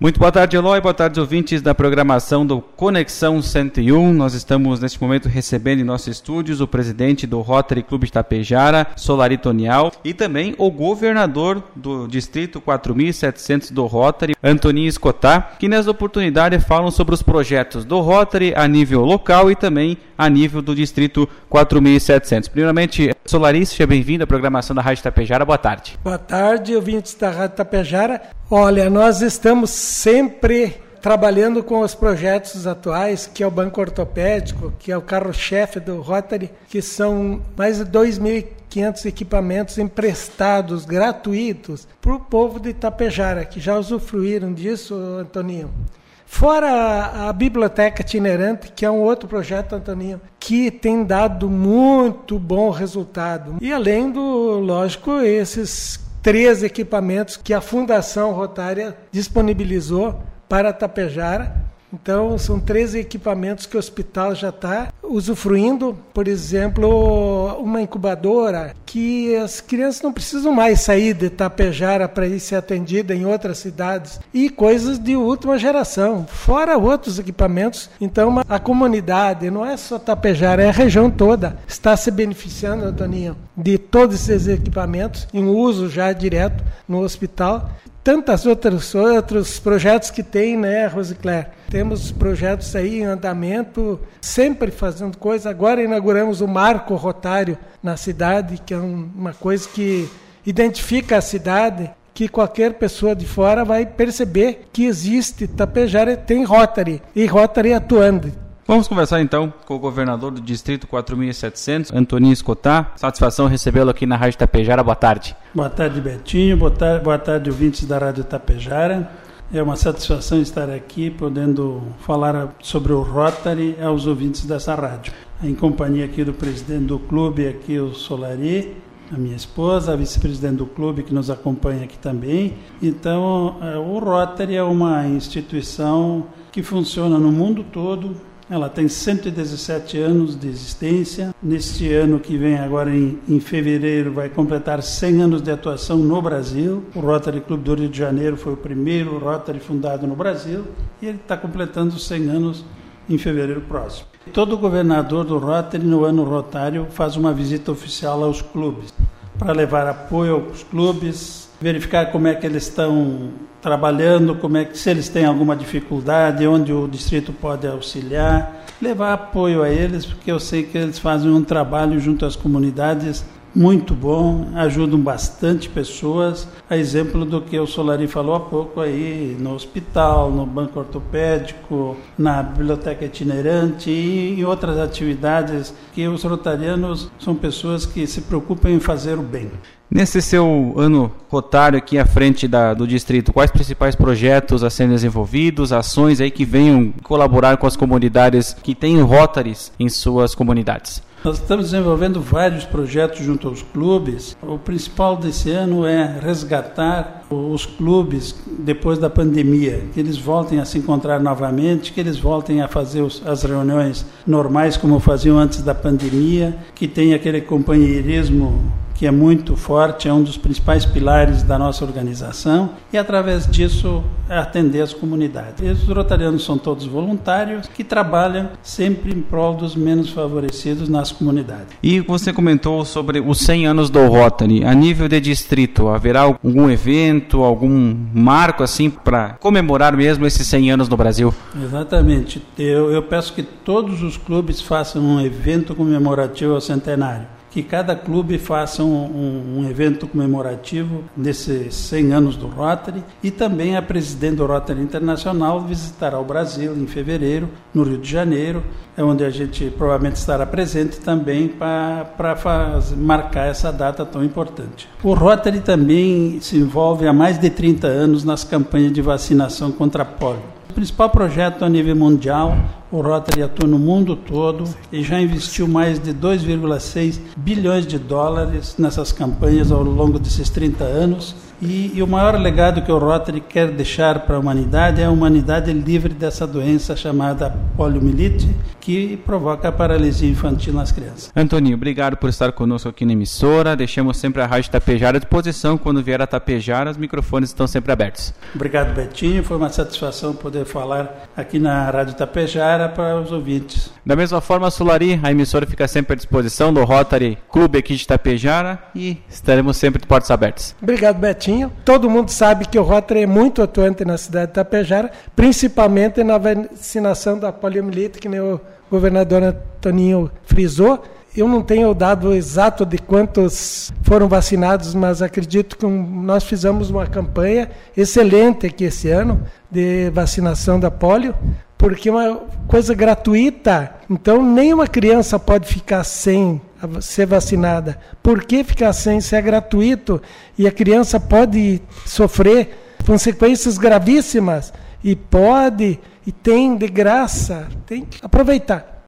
Muito boa tarde, Eloy. Boa tarde, ouvintes da programação do Conexão 101. Nós estamos, neste momento, recebendo em nossos estúdios o presidente do Rotary Clube de Tapejara, Solari Tonial, e também o governador do Distrito 4700 do Rotary, Antoninho Escotá, que nessa oportunidade falam sobre os projetos do Rotary a nível local e também a nível do Distrito 4700. Primeiramente, Solari, seja bem-vindo à programação da Rádio Tapejara. Boa tarde. Boa tarde, ouvintes da Rádio Tapejara. Olha, nós estamos sempre trabalhando com os projetos atuais, que é o Banco Ortopédico, que é o carro-chefe do Rotary, que são mais de 2.500 equipamentos emprestados, gratuitos, para o povo de Itapejara, que já usufruíram disso, Antoninho. Fora a biblioteca itinerante, que é um outro projeto, Antoninho, que tem dado muito bom resultado. E além do, lógico, esses três equipamentos que a Fundação Rotária disponibilizou para Tapejara então, são três equipamentos que o hospital já está usufruindo. Por exemplo, uma incubadora que as crianças não precisam mais sair de Tapejara para ir ser atendida em outras cidades. E coisas de última geração, fora outros equipamentos. Então, a comunidade, não é só Tapejara, é a região toda, está se beneficiando, Antoninho, de todos esses equipamentos em uso já direto no hospital tantas outras outros projetos que tem, né, Rosicler? Temos projetos aí em andamento, sempre fazendo coisa. Agora inauguramos o marco rotário na cidade, que é uma coisa que identifica a cidade, que qualquer pessoa de fora vai perceber que existe Tapejara tem Rotary e Rotary atuando. Vamos conversar então com o governador do Distrito 4700, Antoninho Escotá. Satisfação recebê-lo aqui na Rádio Tapejara. Boa tarde. Boa tarde, Betinho. Boa tarde, boa tarde, ouvintes da Rádio Tapejara. É uma satisfação estar aqui podendo falar sobre o Rotary aos ouvintes dessa rádio. Em companhia aqui do presidente do clube, aqui o Solari, a minha esposa, a vice-presidente do clube que nos acompanha aqui também. Então, é, o Rotary é uma instituição que funciona no mundo todo, ela tem 117 anos de existência. Neste ano que vem, agora em, em, fevereiro, vai completar 100 anos de atuação no Brasil. O Rotary Clube do Rio de Janeiro foi o primeiro Rotary fundado no Brasil e ele está completando 100 anos em fevereiro próximo. Todo governador do Rotary, no ano rotário, faz uma visita oficial aos clubes para levar apoio aos clubes, verificar como é que eles estão trabalhando, como é que se eles têm alguma dificuldade, onde o distrito pode auxiliar, levar apoio a eles, porque eu sei que eles fazem um trabalho junto às comunidades muito bom, ajudam bastante pessoas, a exemplo do que o Solari falou há pouco aí, no hospital, no banco ortopédico, na biblioteca itinerante e em outras atividades que os rotarianos são pessoas que se preocupam em fazer o bem. Nesse seu ano rotário aqui à frente da, do distrito, quais principais projetos a serem desenvolvidos, ações aí que venham colaborar com as comunidades que têm Rotaries em suas comunidades? Nós estamos desenvolvendo vários projetos junto aos clubes. O principal desse ano é resgatar os clubes depois da pandemia, que eles voltem a se encontrar novamente, que eles voltem a fazer as reuniões normais como faziam antes da pandemia, que tenha aquele companheirismo que é muito forte, é um dos principais pilares da nossa organização, e através disso atender as comunidades. E os rotarianos são todos voluntários que trabalham sempre em prol dos menos favorecidos nas comunidades. E você comentou sobre os 100 anos do Rotary. A nível de distrito, haverá algum evento, algum marco assim para comemorar mesmo esses 100 anos no Brasil? Exatamente. Eu, eu peço que todos os clubes façam um evento comemorativo ao centenário que cada clube faça um, um, um, evento comemorativo nesses 100 anos do Rotary e também a presidente do Rotary Internacional visitará o Brasil em fevereiro, no Rio de Janeiro, é onde a gente provavelmente estará presente também para marcar essa data tão importante. O Rotary também se envolve há mais de 30 anos nas campanhas de vacinação contra a polio principal projeto a nível mundial. O Rotary atua no mundo todo e já investiu mais de 2,6 bilhões de dólares nessas campanhas ao longo desses 30 anos. E, e, o maior legado que o Rotary quer deixar para a humanidade é a humanidade livre dessa doença chamada poliomielite, que provoca a paralisia infantil nas crianças. Antoninho, obrigado por estar conosco aqui na emissora. Deixamos sempre a Rádio Tapejara à disposição. Quando vier a Tapejara, os microfones estão sempre abertos. Obrigado, Betinho. Foi uma satisfação poder falar aqui na Rádio Tapejara para os ouvintes. Da mesma forma, Sulari, a emissora fica sempre à disposição do Rotary Clube aqui de Tapejara e estaremos sempre de portas abertas. Obrigado, Betinho. Todo mundo sabe que o Rotary é muito atuante na cidade de Tapejara, principalmente na vacinação da poliomielite, que nem o governador Antoninho frisou. Eu não tenho o dado exato de quantos foram vacinados, mas acredito que nós fizemos uma campanha excelente aqui esse ano de vacinação da polio, porque é uma coisa gratuita. Então, nenhuma criança pode ficar sem ser vacinada. Por que ficar sem se é gratuito e a criança pode sofrer consequências gravíssimas e pode e tem de graça, tem que aproveitar.